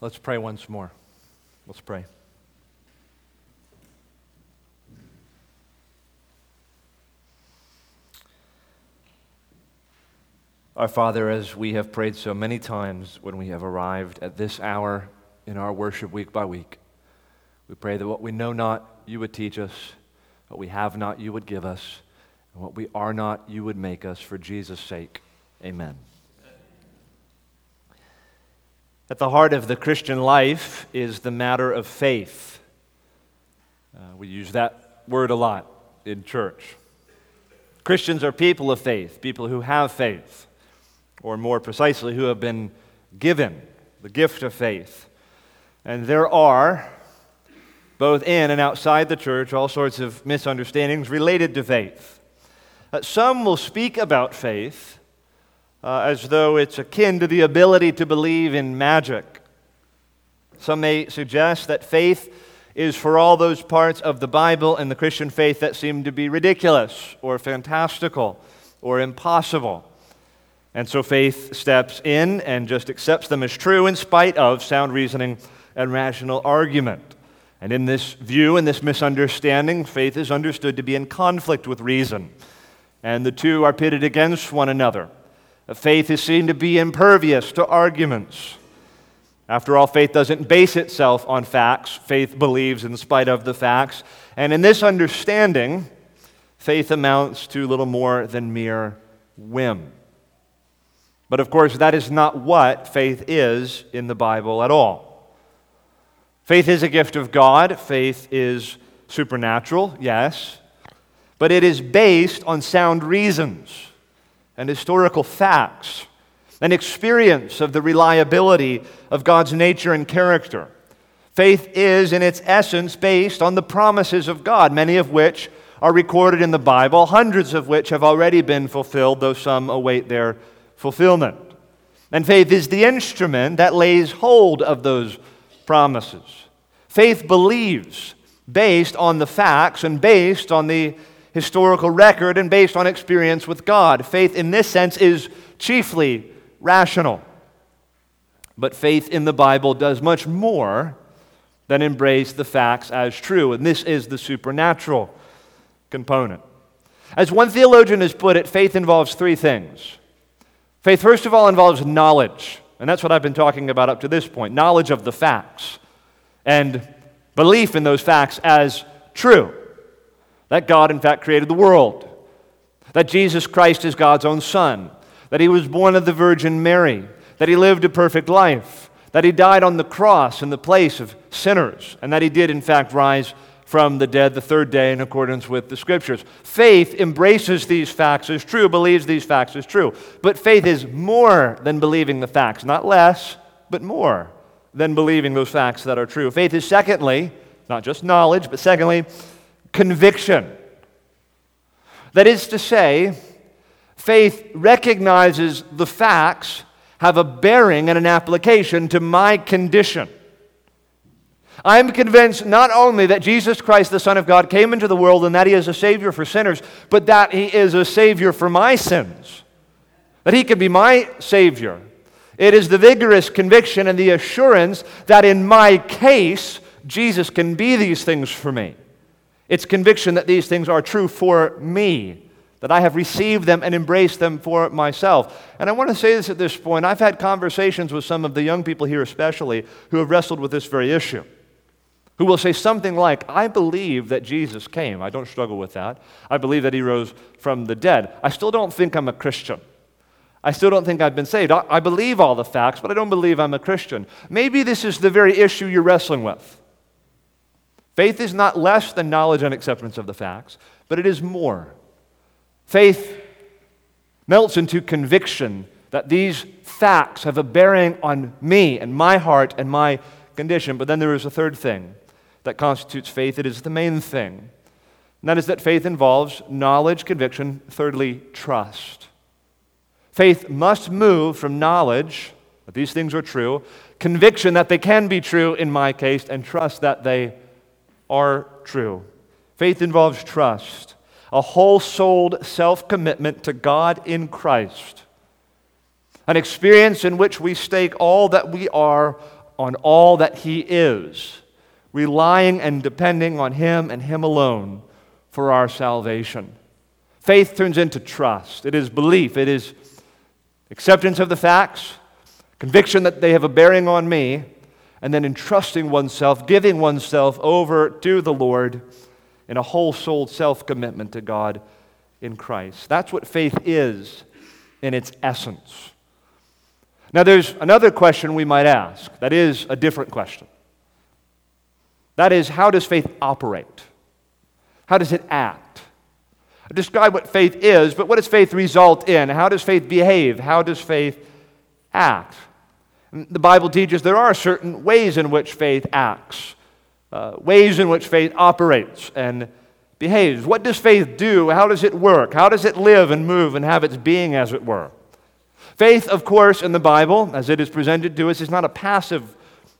Let's pray once more. Let's pray. Our Father, as we have prayed so many times when we have arrived at this hour in our worship week by week, we pray that what we know not, you would teach us, what we have not, you would give us, and what we are not, you would make us for Jesus' sake. Amen. At the heart of the Christian life is the matter of faith. Uh, we use that word a lot in church. Christians are people of faith, people who have faith, or more precisely, who have been given the gift of faith. And there are, both in and outside the church, all sorts of misunderstandings related to faith. Uh, some will speak about faith uh, as though it's akin to the ability to believe in magic. Some may suggest that faith is for all those parts of the Bible and the Christian faith that seem to be ridiculous or fantastical or impossible. And so faith steps in and just accepts them as true in spite of sound reasoning and rational argument. And in this view and this misunderstanding, faith is understood to be in conflict with reason. And the two are pitted against one another. Faith is seen to be impervious to arguments. After all, faith doesn't base itself on facts. Faith believes in spite of the facts. And in this understanding, faith amounts to little more than mere whim. But of course, that is not what faith is in the Bible at all. Faith is a gift of God, faith is supernatural, yes, but it is based on sound reasons and historical facts, an experience of the reliability of God's nature and character. Faith is, in its essence, based on the promises of God, many of which are recorded in the Bible, hundreds of which have already been fulfilled, though some await their fulfillment. And faith is the instrument that lays hold of those promises. Faith believes based on the facts and based on the historical record and based on experience with God. Faith, in this sense, is chiefly rational. But faith in the Bible does much more than embrace the facts as true, and this is the supernatural component. As one theologian has put it, faith involves three things. Faith, first of all, involves knowledge, and that's what I've been talking about up to this point knowledge of the facts and belief in those facts as true that God, in fact, created the world, that Jesus Christ is God's own Son, that He was born of the Virgin Mary, that He lived a perfect life, that He died on the cross in the place of sinners, and that He did, in fact, rise from the dead the third day in accordance with the Scriptures. Faith embraces these facts as true, believes these facts as true. But faith is more than believing the facts, not less, but more than believing those facts that are true. Faith is, secondly, not just knowledge, but secondly, conviction. That is to say, faith recognizes the facts have a bearing and an application to my condition. I am convinced not only that Jesus Christ, the Son of God, came into the world and that He is a Savior for sinners, but that He is a Savior for my sins. That He can be my Savior. It is the vigorous conviction and the assurance that in my case, Jesus can be these things for me. It's conviction that these things are true for me, that I have received them and embraced them for myself. And I want to say this at this point. I've had conversations with some of the young people here, especially, who have wrestled with this very issue, who will say something like, I believe that Jesus came. I don't struggle with that. I believe that he rose from the dead. I still don't think I'm a Christian. I still don't think I've been saved. I believe all the facts, but I don't believe I'm a Christian. Maybe this is the very issue you're wrestling with. Faith is not less than knowledge and acceptance of the facts, but it is more. Faith melts into conviction that these facts have a bearing on me and my heart and my condition. But then there is a third thing that constitutes faith. It is the main thing. And that is that faith involves knowledge, conviction, thirdly, trust. Faith must move from knowledge that these things are true, conviction that they can be true in my case, and trust that they are true. Faith involves trust, a whole souled self commitment to God in Christ, an experience in which we stake all that we are on all that He is, relying and depending on Him and Him alone for our salvation. Faith turns into trust. It is belief. It is acceptance of the facts, conviction that they have a bearing on me, and then entrusting oneself, giving oneself over to the Lord in a whole souled self commitment to God in Christ. That's what faith is in its essence. Now, there's another question we might ask that is a different question. That is, how does faith operate? How does it act? I describe what faith is, but what does faith result in? How does faith behave? How does faith act? The Bible teaches there are certain ways in which faith acts, uh, ways in which faith operates and behaves. What does faith do? How does it work? How does it live and move and have its being, as it were? Faith, of course, in the Bible, as it is presented to us, is not a passive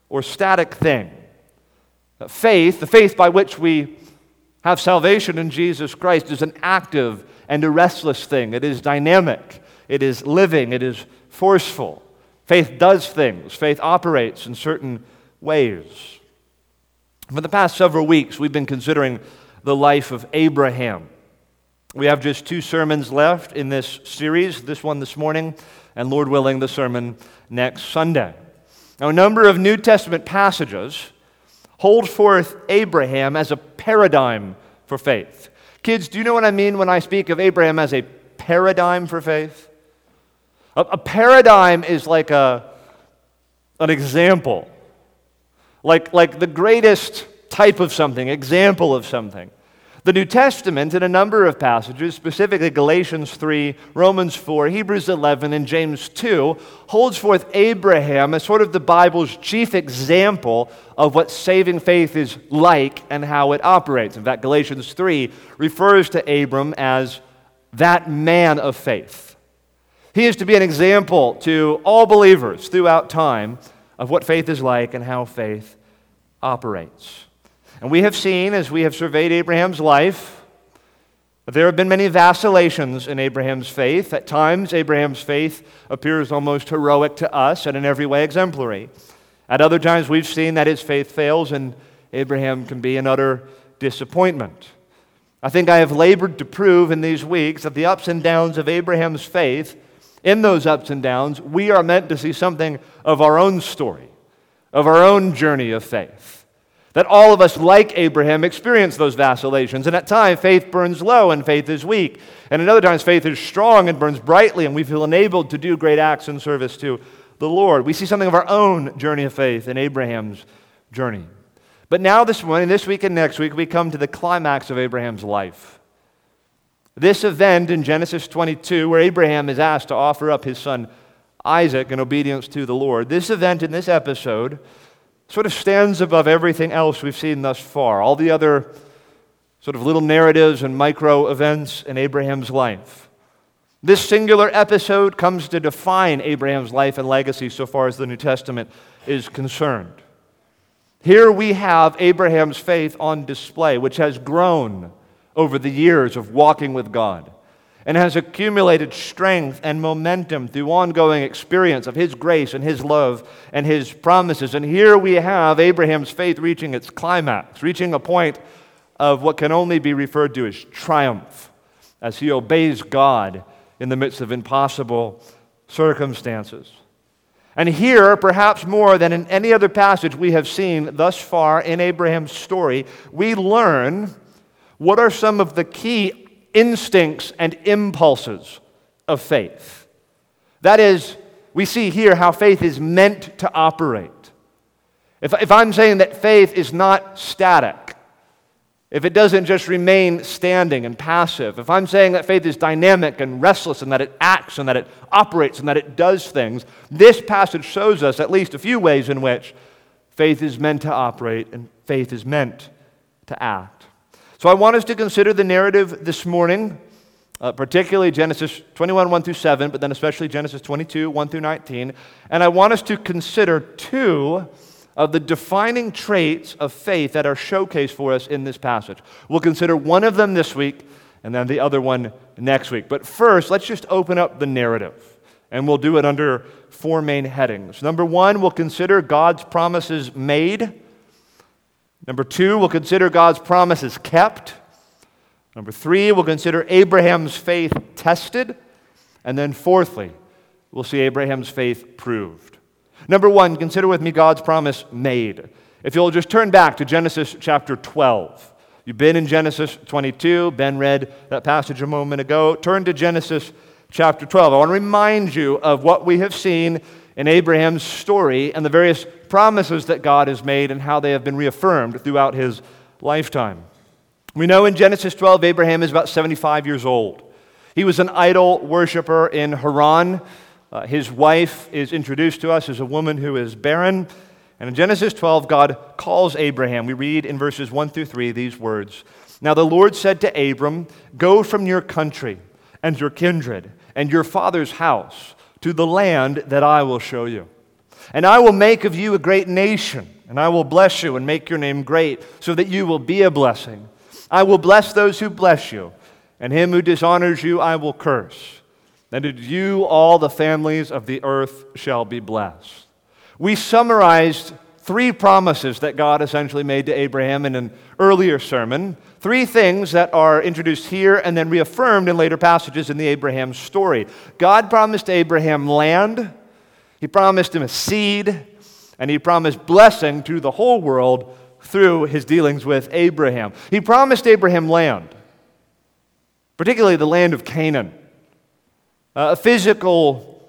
or static thing. Faith, the faith by which we have salvation in Jesus Christ is an active and a restless thing. It is dynamic, it is living, it is forceful. Faith does things, faith operates in certain ways. For the past several weeks, we've been considering the life of Abraham. We have just two sermons left in this series, this one this morning, and Lord willing, the sermon next Sunday. Now, a number of New Testament passages hold forth Abraham as a paradigm for faith. Kids, do you know what I mean when I speak of Abraham as a paradigm for faith? A, a paradigm is like a, an example, like, like the greatest type of something, example of something. The New Testament, in a number of passages, specifically Galatians 3, Romans 4, Hebrews 11, and James 2, holds forth Abraham as sort of the Bible's chief example of what saving faith is like and how it operates. In fact, Galatians 3 refers to Abram as that man of faith. He is to be an example to all believers throughout time of what faith is like and how faith operates. And we have seen, as we have surveyed Abraham's life, that there have been many vacillations in Abraham's faith. At times, Abraham's faith appears almost heroic to us and in every way exemplary. At other times, we've seen that his faith fails and Abraham can be an utter disappointment. I think I have labored to prove in these weeks that the ups and downs of Abraham's faith, in those ups and downs, we are meant to see something of our own story, of our own journey of faith. That all of us, like Abraham, experience those vacillations. And at times, faith burns low and faith is weak. And at other times, faith is strong and burns brightly, and we feel enabled to do great acts in service to the Lord. We see something of our own journey of faith in Abraham's journey. But now, this morning, this week, and next week, we come to the climax of Abraham's life. This event in Genesis 22, where Abraham is asked to offer up his son Isaac in obedience to the Lord. This event in this episode sort of stands above everything else we've seen thus far, all the other sort of little narratives and micro events in Abraham's life. This singular episode comes to define Abraham's life and legacy so far as the New Testament is concerned. Here we have Abraham's faith on display, which has grown over the years of walking with God and has accumulated strength and momentum through ongoing experience of His grace and His love and His promises. And here we have Abraham's faith reaching its climax, reaching a point of what can only be referred to as triumph as he obeys God in the midst of impossible circumstances. And here, perhaps more than in any other passage we have seen thus far in Abraham's story, we learn what are some of the key instincts and impulses of faith. That is, we see here how faith is meant to operate. If, if I'm saying that faith is not static, if it doesn't just remain standing and passive, if I'm saying that faith is dynamic and restless and that it acts and that it operates and that it does things, this passage shows us at least a few ways in which faith is meant to operate and faith is meant to act. So I want us to consider the narrative this morning, uh, particularly Genesis 21, 1 through 7, but then especially Genesis 22, 1 through 19. And I want us to consider two of the defining traits of faith that are showcased for us in this passage. We'll consider one of them this week and then the other one next week. But first, let's just open up the narrative And we'll do it under four main headings. Number one, we'll consider God's promises made. Number two, we'll consider God's promises kept. Number three, we'll consider Abraham's faith tested. And then fourthly, we'll see Abraham's faith proved. Number one, consider with me God's promise made. If you'll just turn back to Genesis chapter 12. You've been in Genesis 22. Ben read that passage a moment ago. Turn to Genesis chapter 12. I want to remind you of what we have seen in Abraham's story and the various promises that God has made and how they have been reaffirmed throughout his lifetime. We know in Genesis 12, Abraham is about 75 years old. He was an idol worshiper in Haran. Uh, his wife is introduced to us as a woman who is barren. And in Genesis 12, God calls Abraham. We read in verses 1 through 3 these words Now the Lord said to Abram, Go from your country and your kindred and your father's house to the land that I will show you. And I will make of you a great nation, and I will bless you and make your name great, so that you will be a blessing. I will bless those who bless you, and him who dishonors you I will curse. And to you all the families of the earth shall be blessed. We summarized three promises that God essentially made to Abraham in an earlier sermon. Three things that are introduced here and then reaffirmed in later passages in the Abraham story. God promised Abraham land, He promised him a seed, and He promised blessing to the whole world through His dealings with Abraham. He promised Abraham land, particularly the land of Canaan, a physical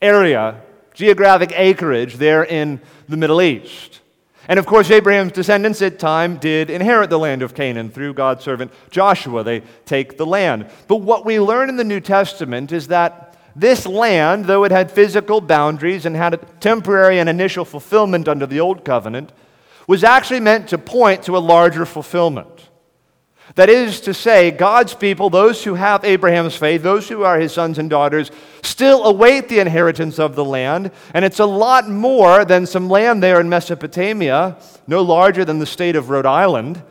area geographic acreage there in the Middle East. And of course, Abraham's descendants at time did inherit the land of Canaan through God's servant Joshua. They take the land. But what we learn in the New Testament is that this land, though it had physical boundaries and had a temporary and initial fulfillment under the Old Covenant, was actually meant to point to a larger fulfillment. That is to say, God's people, those who have Abraham's faith, those who are his sons and daughters, still await the inheritance of the land. And it's a lot more than some land there in Mesopotamia, no larger than the state of Rhode Island.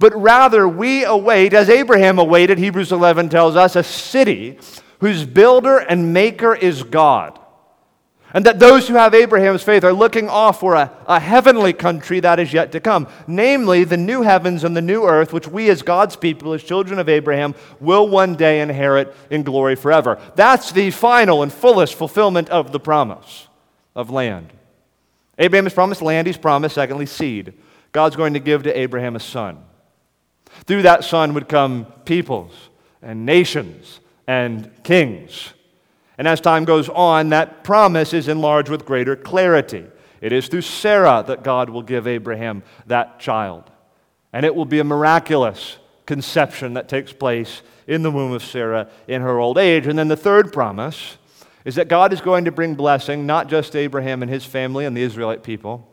But rather, we await, as Abraham awaited, Hebrews 11 tells us, a city whose builder and maker is God. And that those who have Abraham's faith are looking off for a, a heavenly country that is yet to come, namely the new heavens and the new earth, which we as God's people, as children of Abraham, will one day inherit in glory forever. That's the final and fullest fulfillment of the promise of land. Abraham has promised land, he's promised, secondly, seed. God's going to give to Abraham a son. Through that son would come peoples and nations and kings. And as time goes on, that promise is enlarged with greater clarity. It is through Sarah that God will give Abraham that child. And it will be a miraculous conception that takes place in the womb of Sarah in her old age. And then the third promise is that God is going to bring blessing, not just to Abraham and his family and the Israelite people,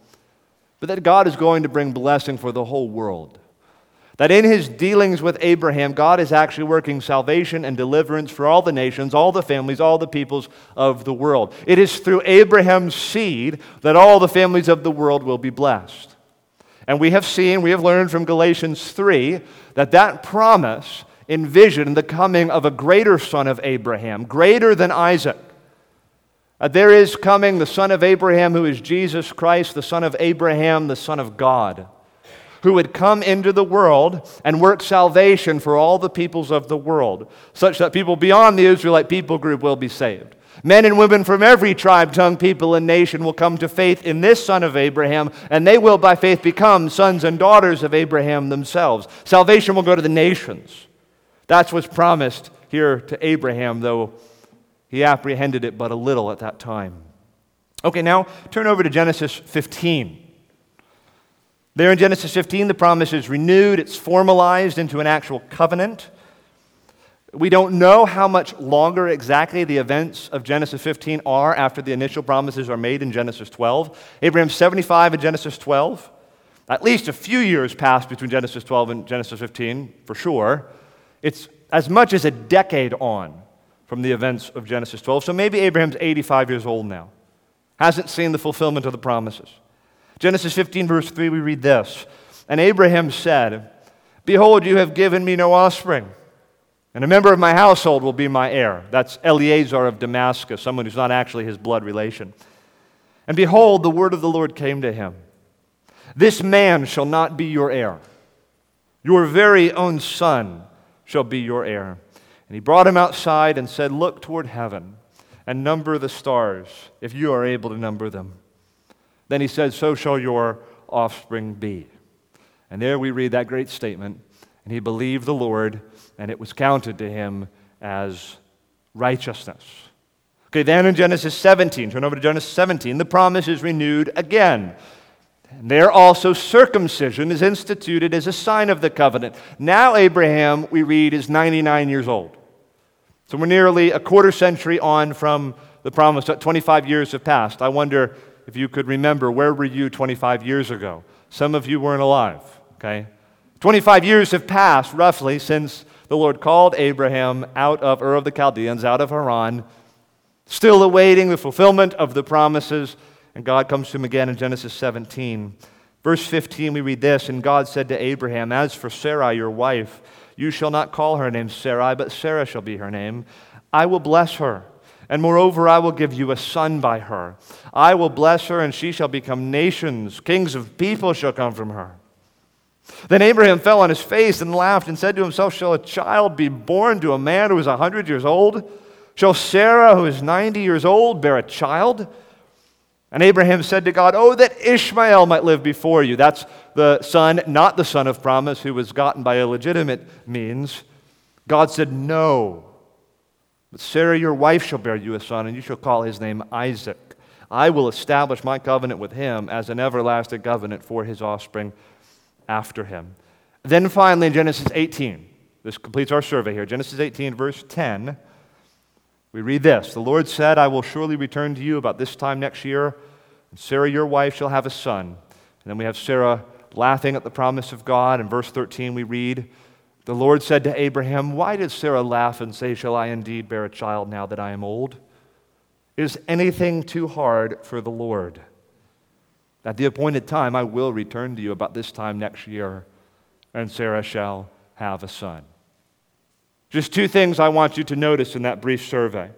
but that God is going to bring blessing for the whole world. That in his dealings with Abraham, God is actually working salvation and deliverance for all the nations, all the families, all the peoples of the world. It is through Abraham's seed that all the families of the world will be blessed. And we have seen, we have learned from Galatians 3 that that promise envisioned the coming of a greater son of Abraham, greater than Isaac. Uh, there is coming the son of Abraham who is Jesus Christ, the son of Abraham, the son of God who would come into the world and work salvation for all the peoples of the world, such that people beyond the Israelite people group will be saved. Men and women from every tribe, tongue, people, and nation will come to faith in this son of Abraham, and they will by faith become sons and daughters of Abraham themselves. Salvation will go to the nations. That's what's promised here to Abraham, though he apprehended it but a little at that time. Okay, now turn over to Genesis 15. There in Genesis 15, the promise is renewed, it's formalized into an actual covenant. We don't know how much longer exactly the events of Genesis 15 are after the initial promises are made in Genesis 12. Abraham's 75 in Genesis 12. At least a few years passed between Genesis 12 and Genesis 15, for sure. It's as much as a decade on from the events of Genesis 12. So maybe Abraham's 85 years old now, hasn't seen the fulfillment of the promises. Genesis 15, verse 3, we read this And Abraham said, Behold, you have given me no offspring, and a member of my household will be my heir. That's Eliezer of Damascus, someone who's not actually his blood relation. And behold, the word of the Lord came to him This man shall not be your heir, your very own son shall be your heir. And he brought him outside and said, Look toward heaven and number the stars, if you are able to number them. Then he said, So shall your offspring be. And there we read that great statement. And he believed the Lord, and it was counted to him as righteousness. Okay, then in Genesis 17, turn over to Genesis 17, the promise is renewed again. And there also circumcision is instituted as a sign of the covenant. Now, Abraham, we read, is 99 years old. So we're nearly a quarter century on from the promise that 25 years have passed. I wonder if you could remember where were you 25 years ago? Some of you weren't alive, okay? 25 years have passed roughly since the Lord called Abraham out of Ur of the Chaldeans, out of Haran, still awaiting the fulfillment of the promises, and God comes to him again in Genesis 17. Verse 15, we read this And God said to Abraham, As for Sarai, your wife, you shall not call her name Sarai, but Sarah shall be her name. I will bless her. And moreover, I will give you a son by her. I will bless her, and she shall become nations. Kings of people shall come from her. Then Abraham fell on his face and laughed and said to himself, Shall a child be born to a man who is a hundred years old? Shall Sarah, who is ninety years old, bear a child? And Abraham said to God, Oh, that Ishmael might live before you. That's the son, not the son of promise, who was gotten by illegitimate means. God said, No. But Sarah, your wife, shall bear you a son, and you shall call his name Isaac. I will establish my covenant with him as an everlasting covenant for his offspring after him. Then finally, in Genesis 18, this completes our survey here. Genesis 18, verse 10 we read this The Lord said, I will surely return to you about this time next year, and Sarah, your wife, shall have a son. And then we have Sarah laughing at the promise of God. In verse 13, we read, The Lord said to Abraham, Why did Sarah laugh and say, Shall I indeed bear a child now that I am old? Is anything too hard for the Lord? At the appointed time, I will return to you about this time next year, and Sarah shall have a son. Just two things I want you to notice in that brief survey.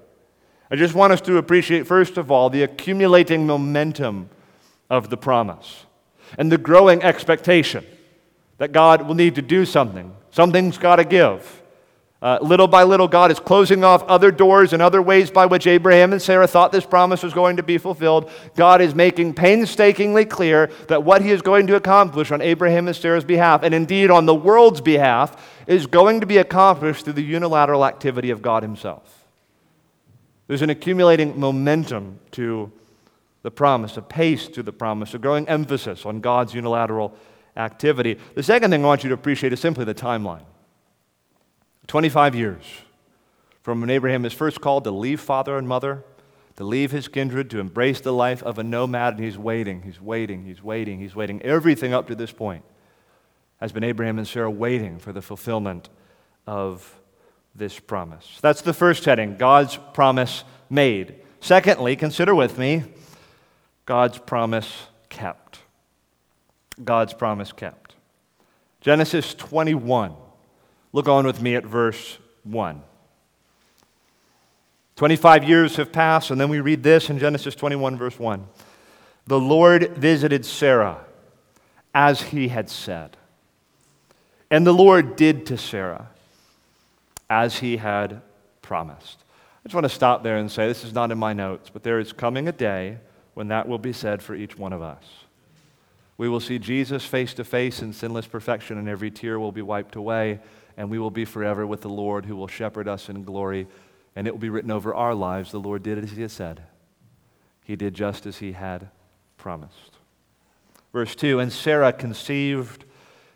I just want us to appreciate, first of all, the accumulating momentum of the promise and the growing expectation that God will need to do something. Something's got to give. Uh, little by little, God is closing off other doors and other ways by which Abraham and Sarah thought this promise was going to be fulfilled. God is making painstakingly clear that what he is going to accomplish on Abraham and Sarah's behalf, and indeed on the world's behalf, is going to be accomplished through the unilateral activity of God himself. There's an accumulating momentum to the promise, a pace to the promise, a growing emphasis on God's unilateral activity. The second thing I want you to appreciate is simply the timeline. 25 years from when Abraham is first called to leave father and mother, to leave his kindred, to embrace the life of a nomad, and he's waiting, he's waiting, he's waiting, he's waiting. Everything up to this point has been Abraham and Sarah waiting for the fulfillment of this promise. That's the first heading God's promise made. Secondly, consider with me God's promise kept. God's promise kept. Genesis 21 Look on with me at verse 1. 25 years have passed, and then we read this in Genesis 21, verse 1. The Lord visited Sarah as he had said. And the Lord did to Sarah as he had promised. I just want to stop there and say this is not in my notes, but there is coming a day when that will be said for each one of us. We will see Jesus face to face in sinless perfection, and every tear will be wiped away and we will be forever with the Lord who will shepherd us in glory, and it will be written over our lives the Lord did as he had said. He did just as he had promised. Verse 2 And Sarah conceived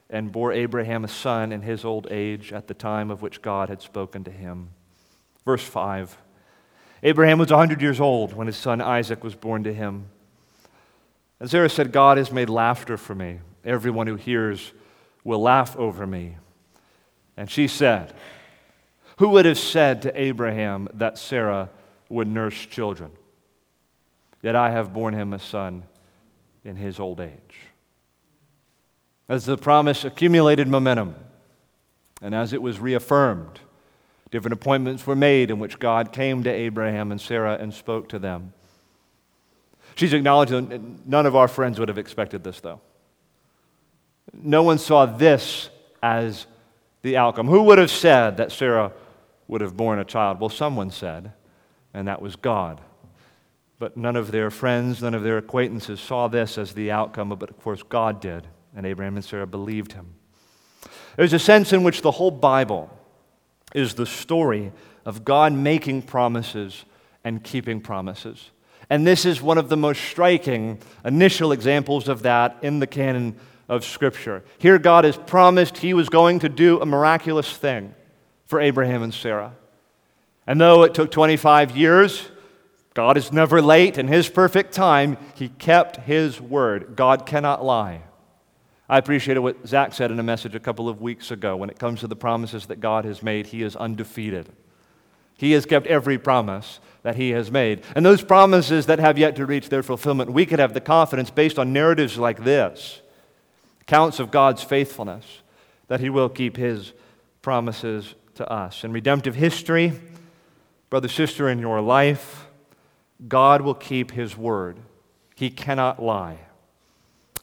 and bore Abraham a son in his old age at the time of which God had spoken to him. Verse 5 Abraham was a 100 years old when his son Isaac was born to him. Sarah said, God has made laughter for me. Everyone who hears will laugh over me. And she said, Who would have said to Abraham that Sarah would nurse children? Yet I have borne him a son in his old age. As the promise accumulated momentum, and as it was reaffirmed Different appointments were made in which God came to Abraham and Sarah and spoke to them. She's acknowledging that none of our friends would have expected this, though. No one saw this as the outcome. Who would have said that Sarah would have borne a child? Well, someone said, and that was God. But none of their friends, none of their acquaintances saw this as the outcome, but of course God did, and Abraham and Sarah believed him. There's a sense in which the whole Bible is the story of God making promises and keeping promises. And this is one of the most striking initial examples of that in the canon of Scripture. Here, God has promised He was going to do a miraculous thing for Abraham and Sarah. And though it took 25 years, God is never late. In His perfect time, He kept His word. God cannot lie. I appreciated what Zach said in a message a couple of weeks ago. When it comes to the promises that God has made, He is undefeated. He has kept every promise that He has made. And those promises that have yet to reach their fulfillment, we could have the confidence based on narratives like this accounts of God's faithfulness, that He will keep His promises to us. In redemptive history, brother, sister, in your life, God will keep His word. He cannot lie.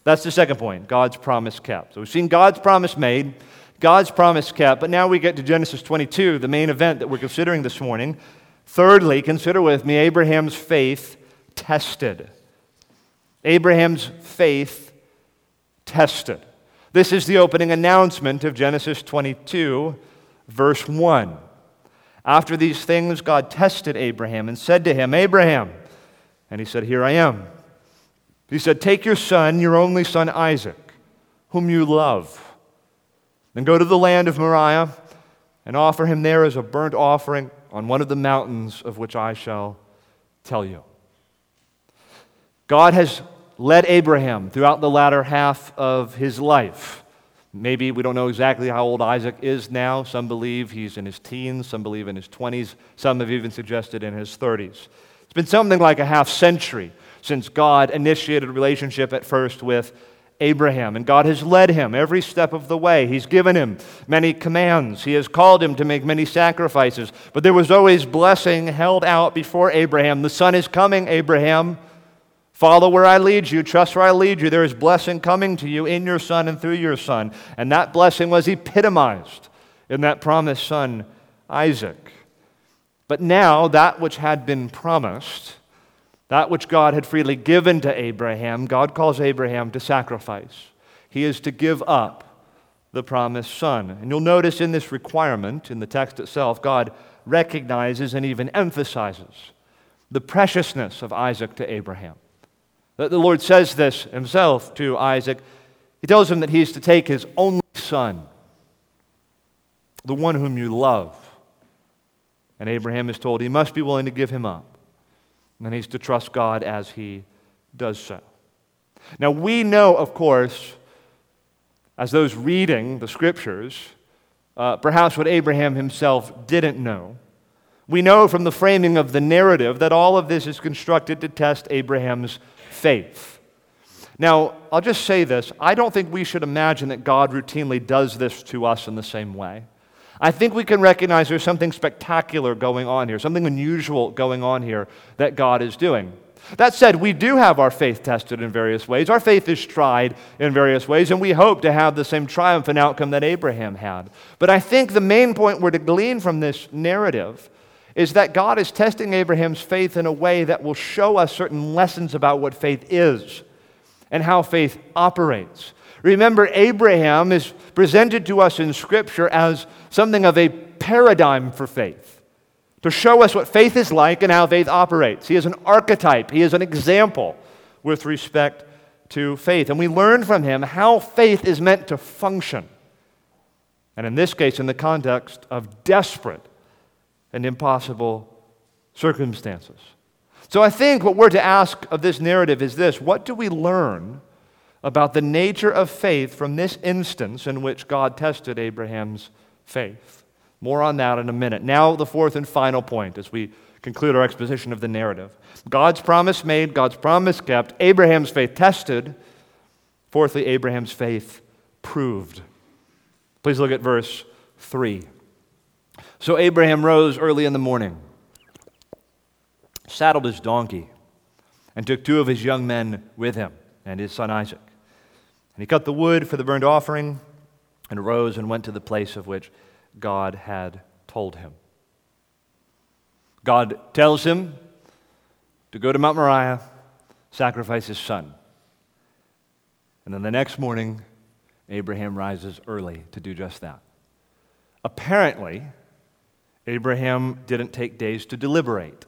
That's the second point God's promise kept. So we've seen God's promise made, God's promise kept, but now we get to Genesis 22, the main event that we're considering this morning. Thirdly, consider with me Abraham's faith tested. Abraham's faith tested. This is the opening announcement of Genesis 22, verse 1. After these things, God tested Abraham and said to him, Abraham. And he said, Here I am. He said, Take your son, your only son Isaac, whom you love, and go to the land of Moriah and offer him there as a burnt offering on one of the mountains of which I shall tell you. God has led Abraham throughout the latter half of his life. Maybe we don't know exactly how old Isaac is now. Some believe he's in his teens, some believe in his 20s, some have even suggested in his 30s. It's been something like a half century since God initiated a relationship at first with Abraham, and God has led him every step of the way. He's given him many commands. He has called him to make many sacrifices, but there was always blessing held out before Abraham. The son is coming, Abraham. Follow where I lead you, trust where I lead you. There is blessing coming to you in your son and through your son. And that blessing was epitomized in that promised son, Isaac. But now, that which had been promised, that which God had freely given to Abraham, God calls Abraham to sacrifice. He is to give up the promised son. And you'll notice in this requirement, in the text itself, God recognizes and even emphasizes the preciousness of Isaac to Abraham. The Lord says this himself to Isaac. He tells him that he is to take his only son, the one whom you love. And Abraham is told he must be willing to give him up. And then he's to trust God as he does so. Now, we know, of course, as those reading the scriptures, uh, perhaps what Abraham himself didn't know. We know from the framing of the narrative that all of this is constructed to test Abraham's faith. Now, I'll just say this I don't think we should imagine that God routinely does this to us in the same way. I think we can recognize there's something spectacular going on here, something unusual going on here that God is doing. That said, we do have our faith tested in various ways. Our faith is tried in various ways, and we hope to have the same triumphant outcome that Abraham had. But I think the main point we're to glean from this narrative is that God is testing Abraham's faith in a way that will show us certain lessons about what faith is and how faith operates. Remember, Abraham is presented to us in Scripture as something of a paradigm for faith, to show us what faith is like and how faith operates. He is an archetype, he is an example with respect to faith. And we learn from him how faith is meant to function. And in this case, in the context of desperate and impossible circumstances. So I think what we're to ask of this narrative is this what do we learn about the nature of faith from this instance in which God tested Abraham's faith? More on that in a minute. Now, the fourth and final point as we conclude our exposition of the narrative God's promise made, God's promise kept, Abraham's faith tested. Fourthly, Abraham's faith proved. Please look at verse 3. So Abraham rose early in the morning, saddled his donkey, and took two of his young men with him and his son Isaac. And he cut the wood for the burnt offering and arose and went to the place of which God had told him. God tells him to go to Mount Moriah, sacrifice his son. And then the next morning, Abraham rises early to do just that. Apparently, Abraham didn't take days to deliberate.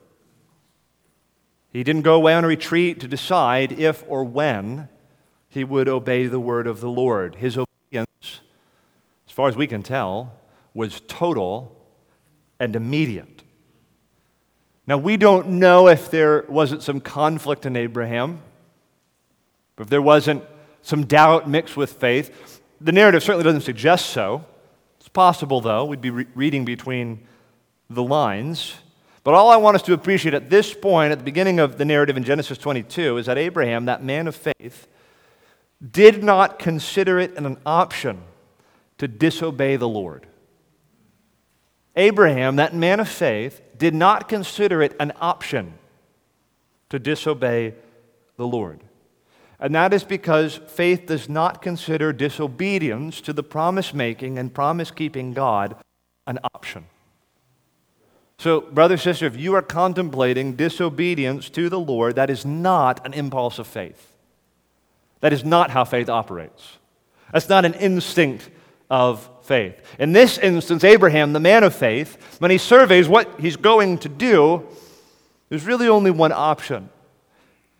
He didn't go away on a retreat to decide if or when he would obey the word of the Lord. His obedience, as far as we can tell, was total and immediate. Now, we don't know if there wasn't some conflict in Abraham, if there wasn't some doubt mixed with faith. The narrative certainly doesn't suggest so. It's possible, though. We'd be re- reading between the lines. But all I want us to appreciate at this point, at the beginning of the narrative in Genesis 22, is that Abraham, that man of faith, did not consider it an option to disobey the Lord. Abraham, that man of faith, did not consider it an option to disobey the Lord. And that is because faith does not consider disobedience to the promise making and promise keeping God an option. So, brother, sister, if you are contemplating disobedience to the Lord, that is not an impulse of faith. That is not how faith operates. That's not an instinct of faith. In this instance, Abraham, the man of faith, when he surveys what he's going to do, there's really only one option,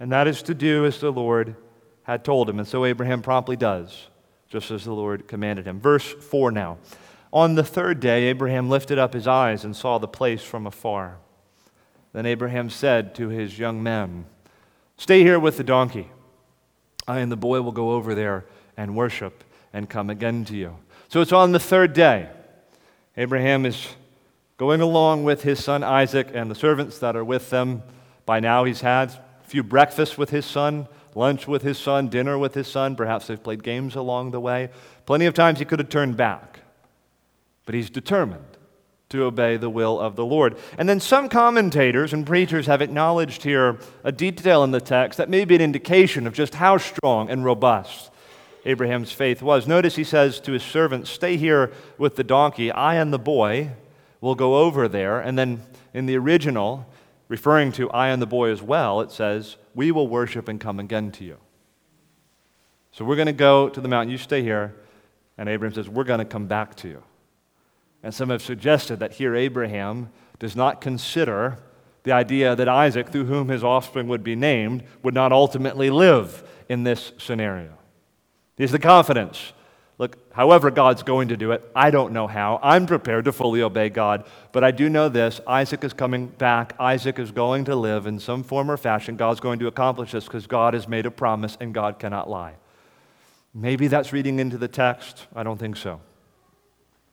and that is to do as the Lord had told him. And so Abraham promptly does, just as the Lord commanded him. Verse 4 now. On the third day, Abraham lifted up his eyes and saw the place from afar. Then Abraham said to his young men, Stay here with the donkey. I and the boy will go over there and worship and come again to you. So it's on the third day. Abraham is going along with his son Isaac and the servants that are with them. By now, he's had a few breakfasts with his son, lunch with his son, dinner with his son. Perhaps they've played games along the way. Plenty of times he could have turned back. But he's determined to obey the will of the Lord. And then some commentators and preachers have acknowledged here a detail in the text that may be an indication of just how strong and robust Abraham's faith was. Notice he says to his servants, Stay here with the donkey. I and the boy will go over there. And then in the original, referring to I and the boy as well, it says, We will worship and come again to you. So we're going to go to the mountain. You stay here. And Abraham says, We're going to come back to you. And some have suggested that here Abraham does not consider the idea that Isaac, through whom his offspring would be named, would not ultimately live in this scenario. He has the confidence. Look, however God's going to do it, I don't know how. I'm prepared to fully obey God, but I do know this Isaac is coming back. Isaac is going to live in some form or fashion. God's going to accomplish this because God has made a promise and God cannot lie. Maybe that's reading into the text. I don't think so.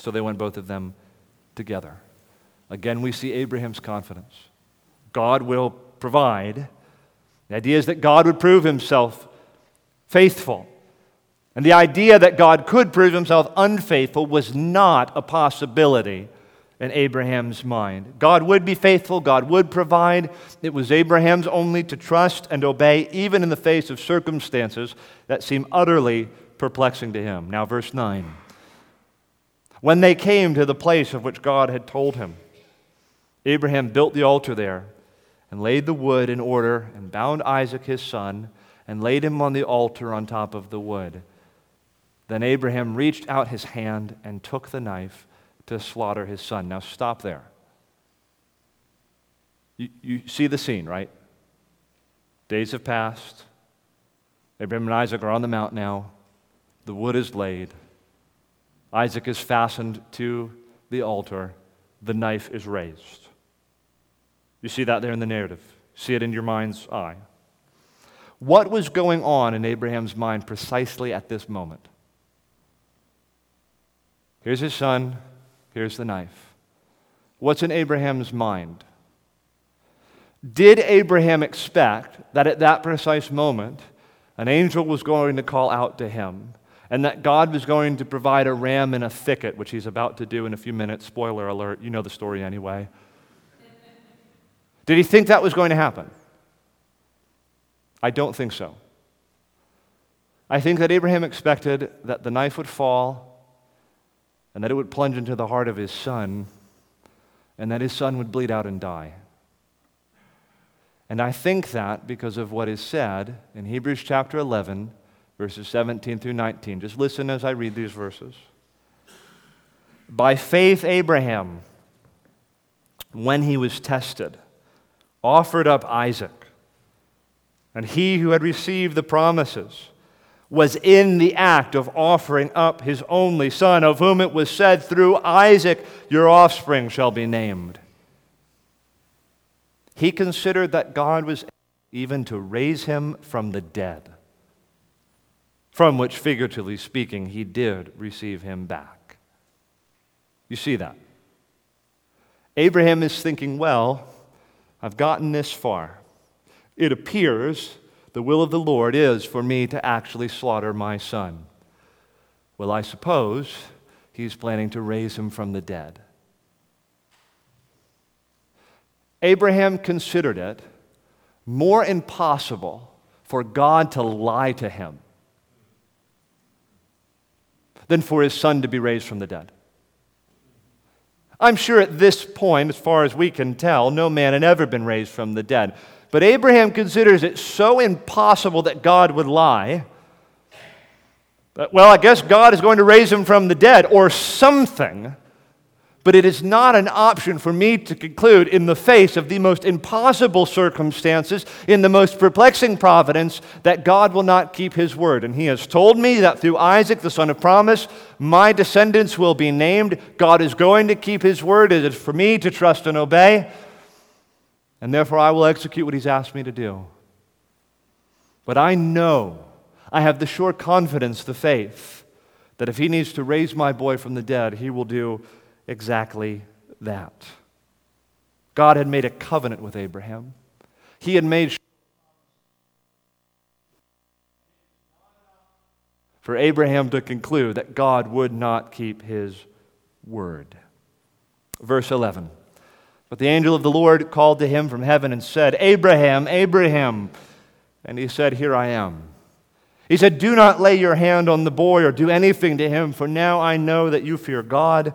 So they went both of them together. Again, we see Abraham's confidence. God will provide. The idea is that God would prove himself faithful. And the idea that God could prove himself unfaithful was not a possibility in Abraham's mind. God would be faithful, God would provide. It was Abraham's only to trust and obey, even in the face of circumstances that seem utterly perplexing to him. Now, verse 9. When they came to the place of which God had told him, Abraham built the altar there and laid the wood in order and bound Isaac his son and laid him on the altar on top of the wood. Then Abraham reached out his hand and took the knife to slaughter his son. Now stop there. You, you see the scene, right? Days have passed. Abraham and Isaac are on the mount now. The wood is laid. Isaac is fastened to the altar, the knife is raised. You see that there in the narrative. See it in your mind's eye. What was going on in Abraham's mind precisely at this moment? Here's his son, here's the knife. What's in Abraham's mind? Did Abraham expect that at that precise moment, an angel was going to call out to him and that God was going to provide a ram in a thicket, which he's about to do in a few minutes? Spoiler alert, you know the story anyway. Did he think that was going to happen? I don't think so. I think that Abraham expected that the knife would fall and that it would plunge into the heart of his son and that his son would bleed out and die. And I think that because of what is said in Hebrews chapter 11, verses 17 through 19. Just listen as I read these verses. By faith, Abraham, when he was tested, offered up Isaac. And he who had received the promises was in the act of offering up his only son, of whom it was said, Through Isaac your offspring shall be named. He considered that God was even to raise him from the dead, from which, figuratively speaking, he did receive him back. You see that? Abraham is thinking, well, I've gotten this far. It appears the will of the Lord is for me to actually slaughter my son. Well, I suppose he's planning to raise him from the dead. Abraham considered it more impossible for God to lie to him than for his son to be raised from the dead. I'm sure at this point, as far as we can tell, no man had ever been raised from the dead. But Abraham considers it so impossible that God would lie. That, well, I guess God is going to raise him from the dead or something. But it is not an option for me to conclude in the face of the most impossible circumstances, in the most perplexing providence, that God will not keep his word. And he has told me that through Isaac, the son of promise, my descendants will be named. God is going to keep his word. It is for me to trust and obey. And therefore, I will execute what he's asked me to do. But I know, I have the sure confidence, the faith, that if he needs to raise my boy from the dead, he will do exactly that. God had made a covenant with Abraham. He had made for Abraham to conclude that God would not keep his word. Verse 11. But the angel of the Lord called to him from heaven and said, Abraham, Abraham. And he said, Here I am. He said, Do not lay your hand on the boy or do anything to him, for now I know that you fear God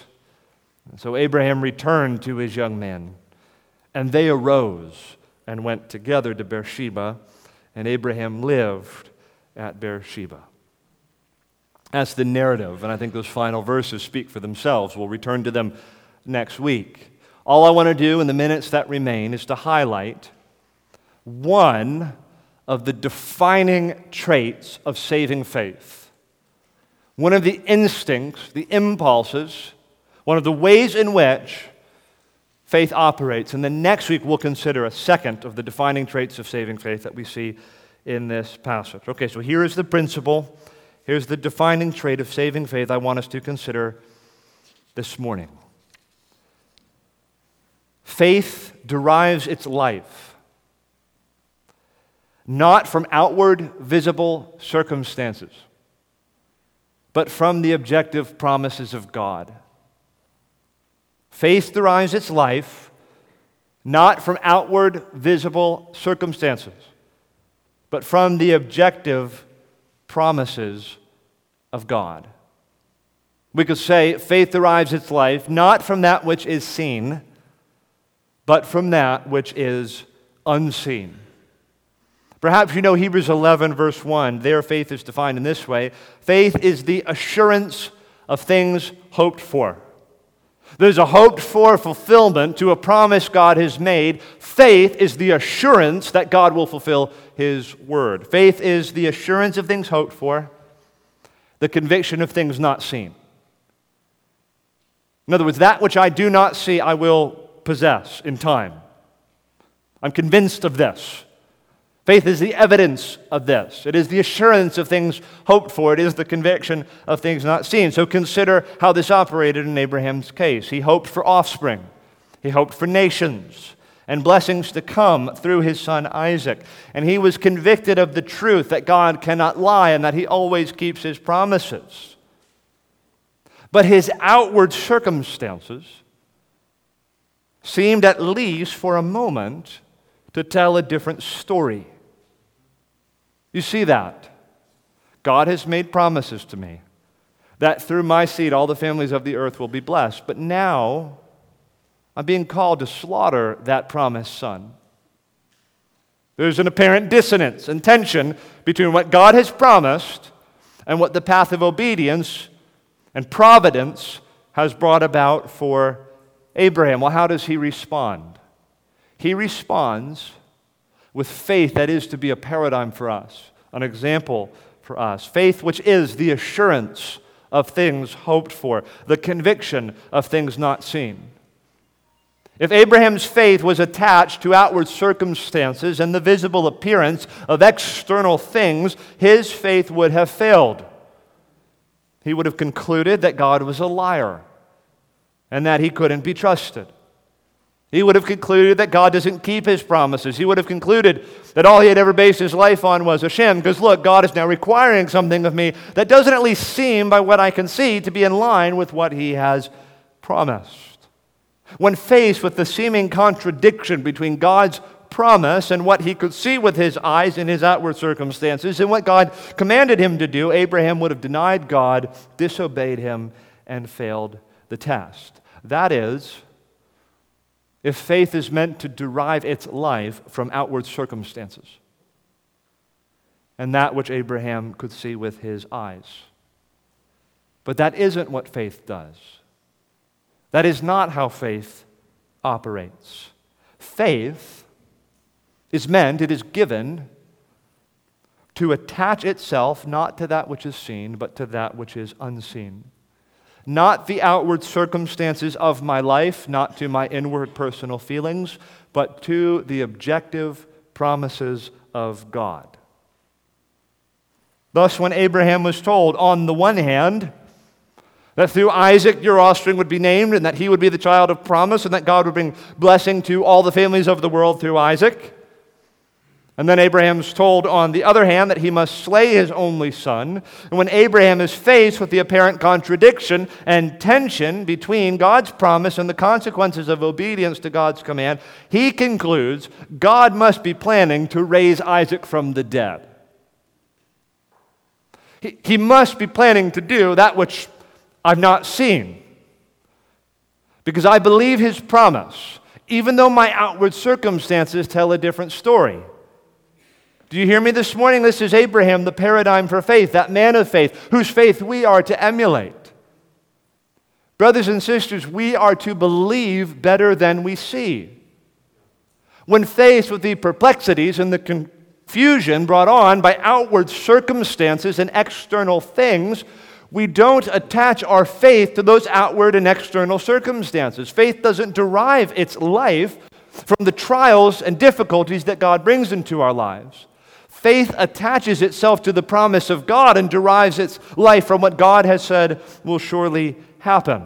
And so Abraham returned to his young men, and they arose and went together to Beersheba, and Abraham lived at Beersheba. That's the narrative, and I think those final verses speak for themselves. We'll return to them next week. All I want to do in the minutes that remain is to highlight one of the defining traits of saving faith. One of the instincts, the impulses, one of the ways in which faith operates. And then next week, we'll consider a second of the defining traits of saving faith that we see in this passage. Okay, so here is the principle. Here's the defining trait of saving faith I want us to consider this morning. Faith derives its life not from outward visible circumstances, but from the objective promises of God. Faith derives its life not from outward visible circumstances, but from the objective promises of God. We could say faith derives its life not from that which is seen, but from that which is unseen. Perhaps you know Hebrews 11, verse 1. Their faith is defined in this way faith is the assurance of things hoped for. There's a hoped for fulfillment to a promise God has made. Faith is the assurance that God will fulfill His word. Faith is the assurance of things hoped for, the conviction of things not seen. In other words, that which I do not see, I will possess in time. I'm convinced of this. Faith is the evidence of this. It is the assurance of things hoped for. It is the conviction of things not seen. So consider how this operated in Abraham's case. He hoped for offspring, he hoped for nations and blessings to come through his son Isaac. And he was convicted of the truth that God cannot lie and that he always keeps his promises. But his outward circumstances seemed, at least for a moment, to tell a different story. You see that? God has made promises to me that through my seed all the families of the earth will be blessed. But now I'm being called to slaughter that promised son. There's an apparent dissonance and tension between what God has promised and what the path of obedience and providence has brought about for Abraham. Well, how does he respond? He responds with faith that is to be a paradigm for us, an example for us. Faith, which is the assurance of things hoped for, the conviction of things not seen. If Abraham's faith was attached to outward circumstances and the visible appearance of external things, his faith would have failed. He would have concluded that God was a liar and that he couldn't be trusted. He would have concluded that God doesn't keep his promises. He would have concluded that all he had ever based his life on was a sham. Because look, God is now requiring something of me that doesn't at least seem, by what I can see, to be in line with what he has promised. When faced with the seeming contradiction between God's promise and what he could see with his eyes in his outward circumstances and what God commanded him to do, Abraham would have denied God, disobeyed him, and failed the test. That is, if faith is meant to derive its life from outward circumstances and that which Abraham could see with his eyes. But that isn't what faith does. That is not how faith operates. Faith is meant, it is given to attach itself not to that which is seen, but to that which is unseen not the outward circumstances of my life, not to my inward personal feelings, but to the objective promises of God. Thus, when Abraham was told, on the one hand, that through Isaac your offspring would be named, and that he would be the child of promise, and that God would bring blessing to all the families of the world through Isaac, and then Abraham's told, on the other hand, that he must slay his only son. And when Abraham is faced with the apparent contradiction and tension between God's promise and the consequences of obedience to God's command, he concludes God must be planning to raise Isaac from the dead. He, he must be planning to do that which I've not seen. Because I believe his promise, even though my outward circumstances tell a different story. Do you hear me this morning? This is Abraham, the paradigm for faith, that man of faith, whose faith we are to emulate. Brothers and sisters, we are to believe better than we see. When faced with the perplexities and the confusion brought on by outward circumstances and external things, we don't attach our faith to those outward and external circumstances. Faith doesn't derive its life from the trials and difficulties that God brings into our lives. Faith attaches itself to the promise of God and derives its life from what God has said will surely happen.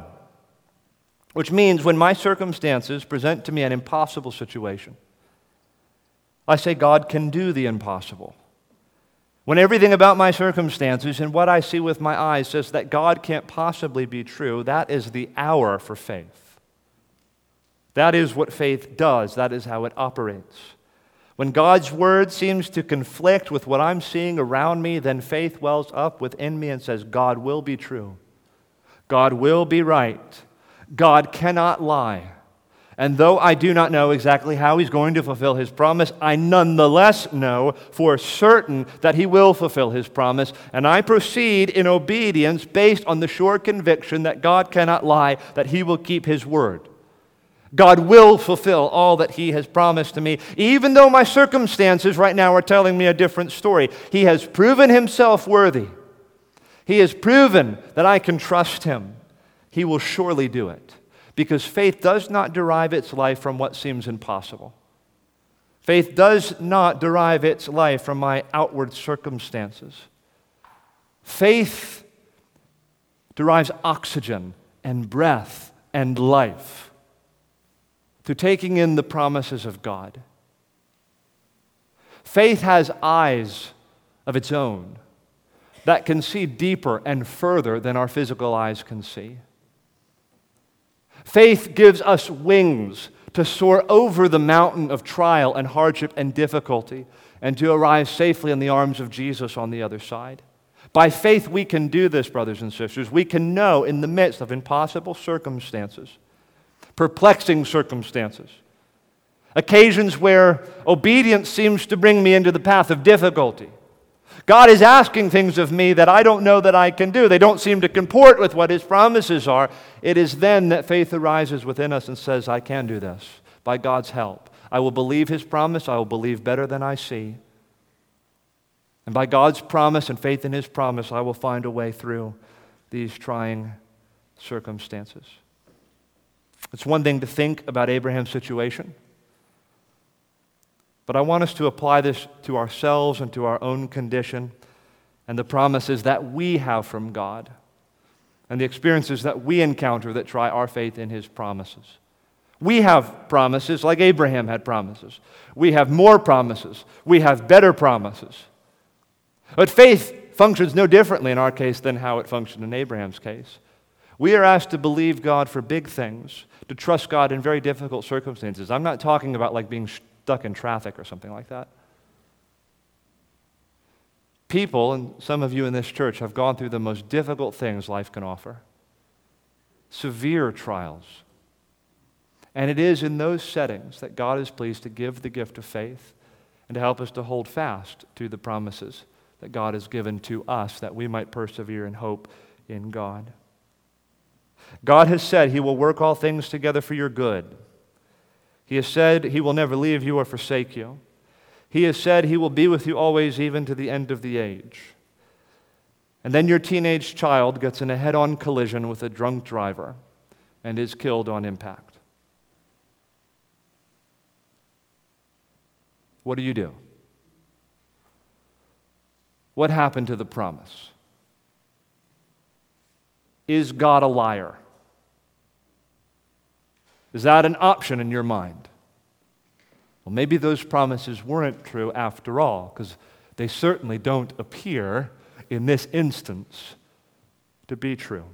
Which means when my circumstances present to me an impossible situation, I say God can do the impossible. When everything about my circumstances and what I see with my eyes says that God can't possibly be true, that is the hour for faith. That is what faith does, that is how it operates. When God's word seems to conflict with what I'm seeing around me, then faith wells up within me and says, God will be true. God will be right. God cannot lie. And though I do not know exactly how he's going to fulfill his promise, I nonetheless know for certain that he will fulfill his promise. And I proceed in obedience based on the sure conviction that God cannot lie, that he will keep his word. God will fulfill all that He has promised to me, even though my circumstances right now are telling me a different story. He has proven Himself worthy. He has proven that I can trust Him. He will surely do it because faith does not derive its life from what seems impossible. Faith does not derive its life from my outward circumstances. Faith derives oxygen and breath and life through taking in the promises of God. Faith has eyes of its own that can see deeper and further than our physical eyes can see. Faith gives us wings to soar over the mountain of trial and hardship and difficulty and to arrive safely in the arms of Jesus on the other side. By faith, we can do this, brothers and sisters. We can know in the midst of impossible circumstances perplexing circumstances, occasions where obedience seems to bring me into the path of difficulty. God is asking things of me that I don't know that I can do. They don't seem to comport with what His promises are. It is then that faith arises within us and says, I can do this by God's help. I will believe His promise. I will believe better than I see. And by God's promise and faith in His promise, I will find a way through these trying circumstances. It's one thing to think about Abraham's situation, but I want us to apply this to ourselves and to our own condition and the promises that we have from God and the experiences that we encounter that try our faith in His promises. We have promises like Abraham had promises. We have more promises. We have better promises. But faith functions no differently in our case than how it functioned in Abraham's case. We are asked to believe God for big things, to trust God in very difficult circumstances. I'm not talking about like being stuck in traffic or something like that. People, and some of you in this church, have gone through the most difficult things life can offer severe trials. And it is in those settings that God is pleased to give the gift of faith and to help us to hold fast to the promises that God has given to us that we might persevere in hope in God. God has said He will work all things together for your good. He has said He will never leave you or forsake you. He has said He will be with you always, even to the end of the age. And then your teenage child gets in a head on collision with a drunk driver and is killed on impact. What do you do? What happened to the promise? Is God a liar? Is that an option in your mind? Well, maybe those promises weren't true after all, because they certainly don't appear in this instance to be true.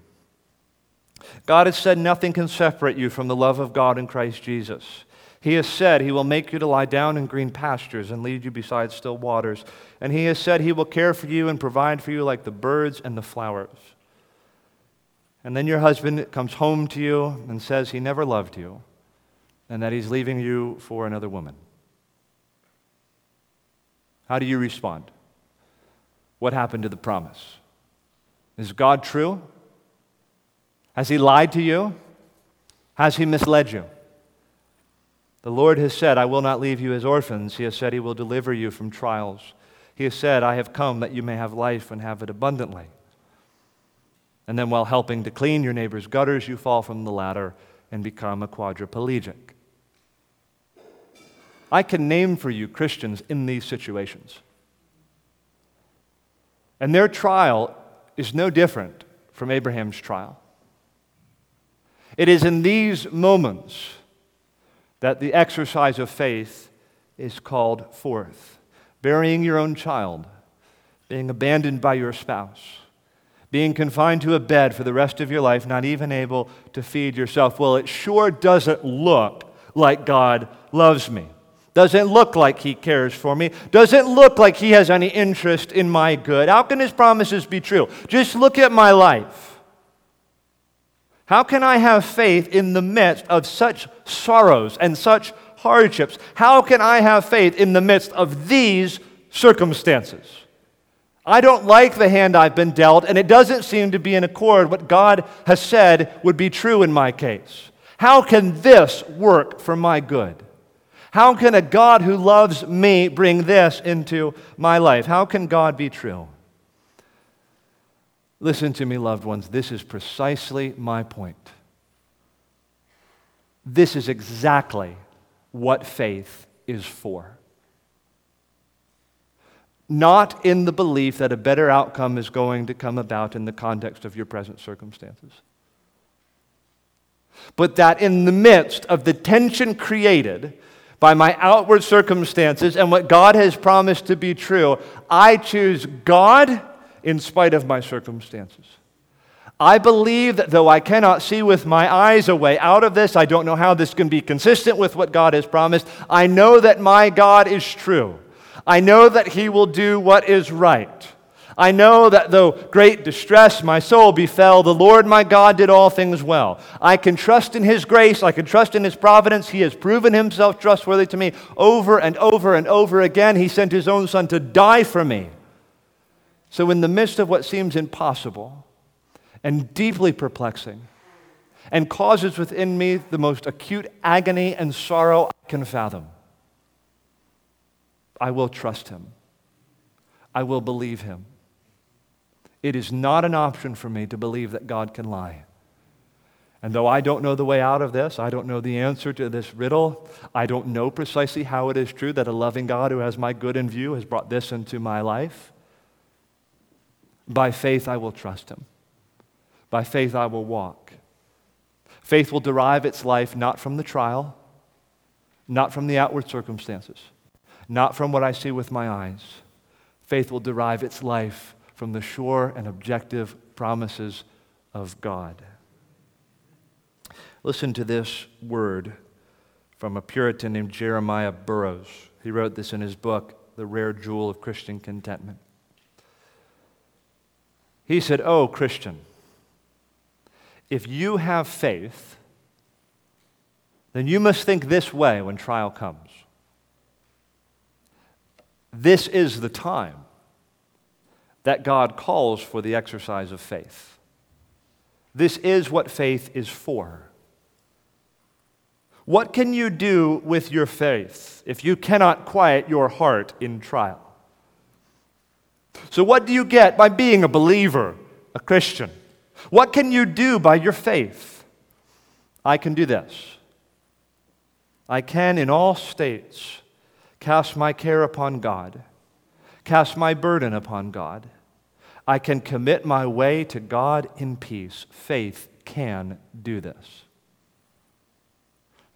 God has said nothing can separate you from the love of God in Christ Jesus. He has said he will make you to lie down in green pastures and lead you beside still waters. And he has said he will care for you and provide for you like the birds and the flowers. And then your husband comes home to you and says he never loved you and that he's leaving you for another woman. How do you respond? What happened to the promise? Is God true? Has he lied to you? Has he misled you? The Lord has said, I will not leave you as orphans. He has said, He will deliver you from trials. He has said, I have come that you may have life and have it abundantly. And then, while helping to clean your neighbor's gutters, you fall from the ladder and become a quadriplegic. I can name for you Christians in these situations. And their trial is no different from Abraham's trial. It is in these moments that the exercise of faith is called forth. Burying your own child, being abandoned by your spouse, being confined to a bed for the rest of your life, not even able to feed yourself. Well, it sure doesn't look like God loves me. Doesn't look like He cares for me. Doesn't look like He has any interest in my good. How can His promises be true? Just look at my life. How can I have faith in the midst of such sorrows and such hardships? How can I have faith in the midst of these circumstances? I don't like the hand I've been dealt, and it doesn't seem to be in accord with what God has said would be true in my case. How can this work for my good? How can a God who loves me bring this into my life? How can God be true? Listen to me, loved ones. This is precisely my point. This is exactly what faith is for. Not in the belief that a better outcome is going to come about in the context of your present circumstances, but that in the midst of the tension created by my outward circumstances and what God has promised to be true, I choose God in spite of my circumstances. I believe that though I cannot see with my eyes a way out of this, I don't know how this can be consistent with what God has promised. I know that my God is true. I know that He will do what is right. I know that though great distress my soul befell, the Lord my God did all things well. I can trust in His grace. I can trust in His providence. He has proven Himself trustworthy to me over and over and over again. He sent His own Son to die for me. So, in the midst of what seems impossible, and deeply perplexing and causes within me the most acute agony and sorrow I can fathom. I will trust him. I will believe him. It is not an option for me to believe that God can lie. And though I don't know the way out of this, I don't know the answer to this riddle, I don't know precisely how it is true that a loving God who has my good in view has brought this into my life, by faith I will trust him. By faith I will walk. Faith will derive its life not from the trial, not from the outward circumstances, not from what I see with my eyes. Faith will derive its life from the sure and objective promises of God. Listen to this word from a Puritan named Jeremiah Burroughs. He wrote this in his book, The Rare Jewel of Christian Contentment. He said, Oh, Christian, if you have faith, then you must think this way when trial comes. This is the time that God calls for the exercise of faith. This is what faith is for. What can you do with your faith if you cannot quiet your heart in trial? So, what do you get by being a believer, a Christian? What can you do by your faith? I can do this. I can, in all states, cast my care upon God, cast my burden upon God. I can commit my way to God in peace. Faith can do this.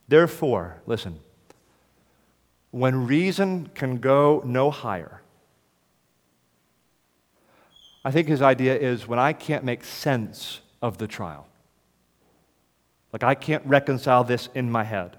Therefore, listen, when reason can go no higher, I think his idea is when I can't make sense of the trial, like I can't reconcile this in my head.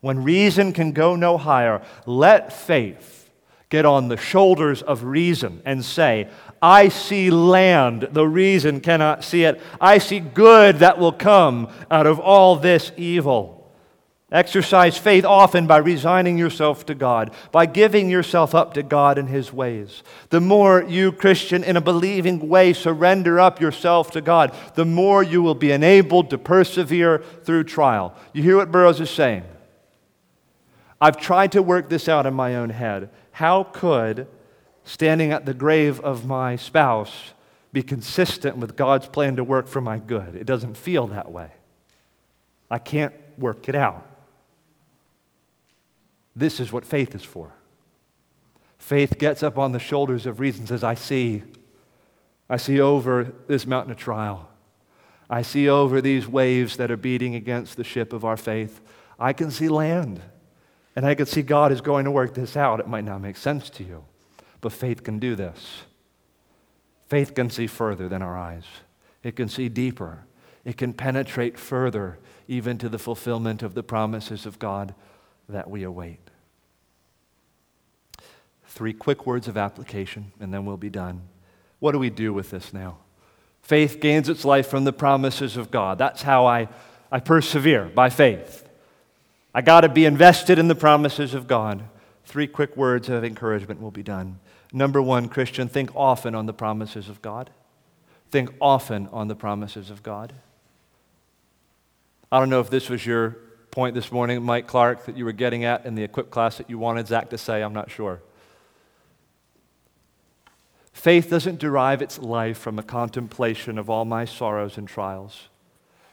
When reason can go no higher, let faith get on the shoulders of reason and say, I see land, the reason cannot see it. I see good that will come out of all this evil. Exercise faith often by resigning yourself to God, by giving yourself up to God and His ways. The more you, Christian, in a believing way, surrender up yourself to God, the more you will be enabled to persevere through trial. You hear what Burroughs is saying? I've tried to work this out in my own head. How could standing at the grave of my spouse be consistent with God's plan to work for my good? It doesn't feel that way. I can't work it out. This is what faith is for. Faith gets up on the shoulders of reason, says, I see. I see over this mountain of trial. I see over these waves that are beating against the ship of our faith. I can see land. And I could see God is going to work this out. It might not make sense to you, but faith can do this. Faith can see further than our eyes, it can see deeper, it can penetrate further, even to the fulfillment of the promises of God that we await. Three quick words of application, and then we'll be done. What do we do with this now? Faith gains its life from the promises of God. That's how I, I persevere by faith. I got to be invested in the promises of God. Three quick words of encouragement will be done. Number one, Christian, think often on the promises of God. Think often on the promises of God. I don't know if this was your point this morning, Mike Clark, that you were getting at in the equip class that you wanted Zach to say. I'm not sure. Faith doesn't derive its life from a contemplation of all my sorrows and trials.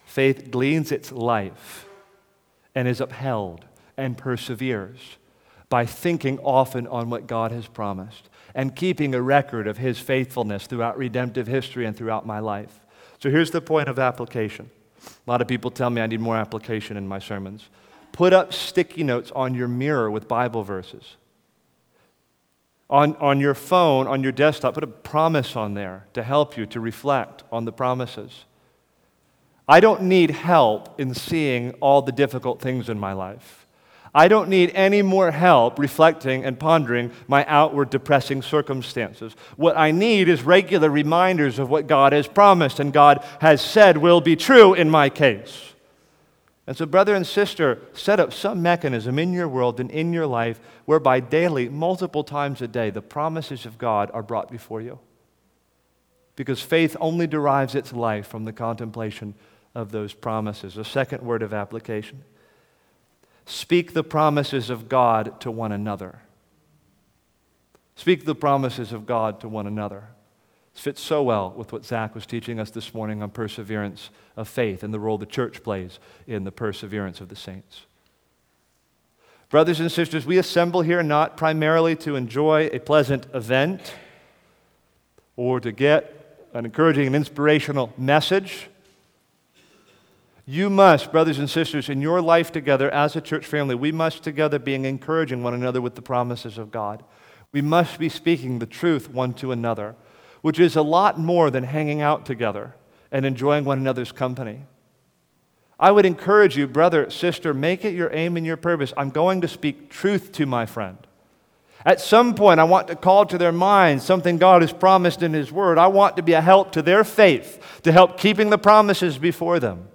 Faith gleans its life and is upheld and perseveres by thinking often on what God has promised and keeping a record of his faithfulness throughout redemptive history and throughout my life. So here's the point of application. A lot of people tell me I need more application in my sermons. Put up sticky notes on your mirror with Bible verses. On, on your phone, on your desktop, put a promise on there to help you to reflect on the promises. I don't need help in seeing all the difficult things in my life. I don't need any more help reflecting and pondering my outward depressing circumstances. What I need is regular reminders of what God has promised and God has said will be true in my case. And so, brother and sister, set up some mechanism in your world and in your life whereby daily, multiple times a day, the promises of God are brought before you. Because faith only derives its life from the contemplation of those promises. A second word of application speak the promises of God to one another. Speak the promises of God to one another. This fits so well with what Zach was teaching us this morning on perseverance of faith and the role the church plays in the perseverance of the saints. Brothers and sisters, we assemble here not primarily to enjoy a pleasant event or to get an encouraging and inspirational message. You must, brothers and sisters, in your life together as a church family, we must together be encouraging one another with the promises of God. We must be speaking the truth one to another, which is a lot more than hanging out together and enjoying one another's company. I would encourage you, brother, sister, make it your aim and your purpose. I'm going to speak truth to my friend. At some point, I want to call to their minds something God has promised in His Word. I want to be a help to their faith, to help keeping the promises before them.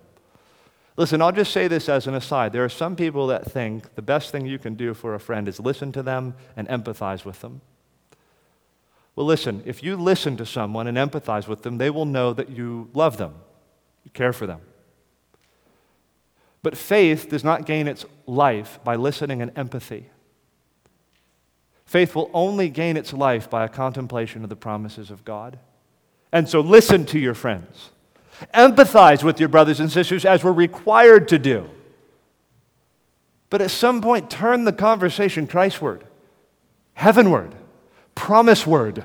Listen, I'll just say this as an aside. There are some people that think the best thing you can do for a friend is listen to them and empathize with them. Well, listen, if you listen to someone and empathize with them, they will know that you love them, you care for them. But faith does not gain its life by listening and empathy. Faith will only gain its life by a contemplation of the promises of God. And so listen to your friends. Empathize with your brothers and sisters as we're required to do. But at some point, turn the conversation Christward, heavenward, promiseward.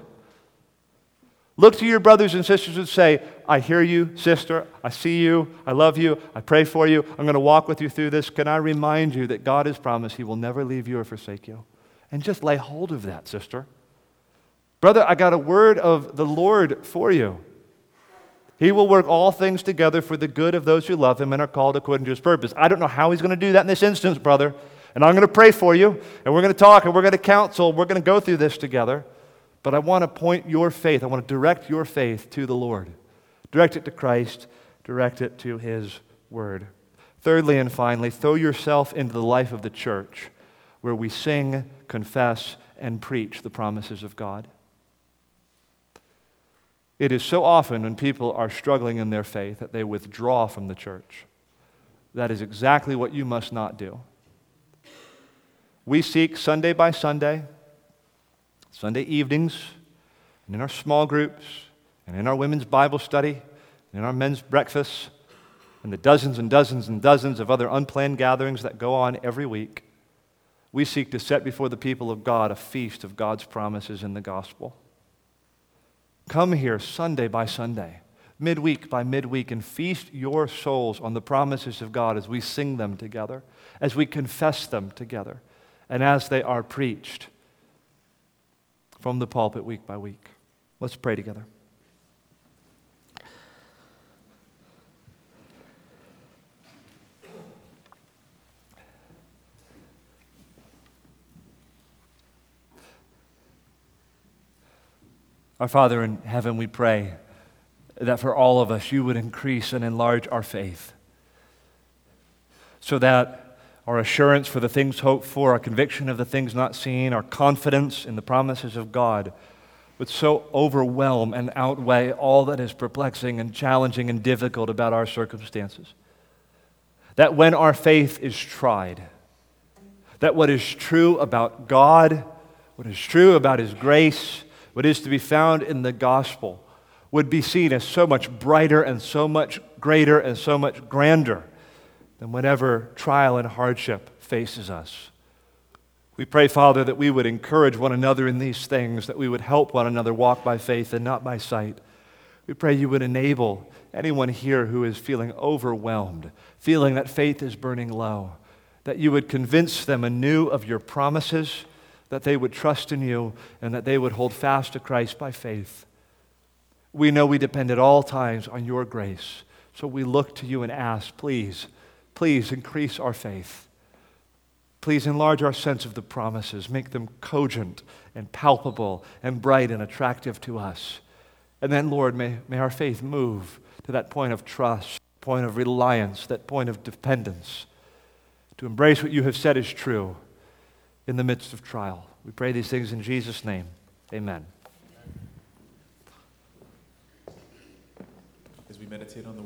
Look to your brothers and sisters and say, I hear you, sister. I see you. I love you. I pray for you. I'm going to walk with you through this. Can I remind you that God has promised He will never leave you or forsake you? And just lay hold of that, sister. Brother, I got a word of the Lord for you. He will work all things together for the good of those who love him and are called according to his purpose. I don't know how he's going to do that in this instance, brother. And I'm going to pray for you, and we're going to talk, and we're going to counsel, we're going to go through this together. But I want to point your faith, I want to direct your faith to the Lord. Direct it to Christ, direct it to his word. Thirdly and finally, throw yourself into the life of the church where we sing, confess, and preach the promises of God. It is so often when people are struggling in their faith that they withdraw from the church. That is exactly what you must not do. We seek Sunday by Sunday, Sunday evenings, and in our small groups, and in our women's Bible study, and in our men's breakfasts, and the dozens and dozens and dozens of other unplanned gatherings that go on every week. We seek to set before the people of God a feast of God's promises in the gospel. Come here Sunday by Sunday, midweek by midweek, and feast your souls on the promises of God as we sing them together, as we confess them together, and as they are preached from the pulpit week by week. Let's pray together. Our Father in heaven, we pray that for all of us you would increase and enlarge our faith so that our assurance for the things hoped for, our conviction of the things not seen, our confidence in the promises of God would so overwhelm and outweigh all that is perplexing and challenging and difficult about our circumstances. That when our faith is tried, that what is true about God, what is true about His grace, what is to be found in the gospel would be seen as so much brighter and so much greater and so much grander than whatever trial and hardship faces us. We pray, Father, that we would encourage one another in these things, that we would help one another walk by faith and not by sight. We pray you would enable anyone here who is feeling overwhelmed, feeling that faith is burning low, that you would convince them anew of your promises that they would trust in you and that they would hold fast to Christ by faith. We know we depend at all times on your grace. So we look to you and ask, please, please increase our faith. Please enlarge our sense of the promises, make them cogent and palpable and bright and attractive to us. And then, Lord, may, may our faith move to that point of trust, point of reliance, that point of dependence, to embrace what you have said is true in the midst of trial. We pray these things in Jesus' name. Amen. As we meditate on the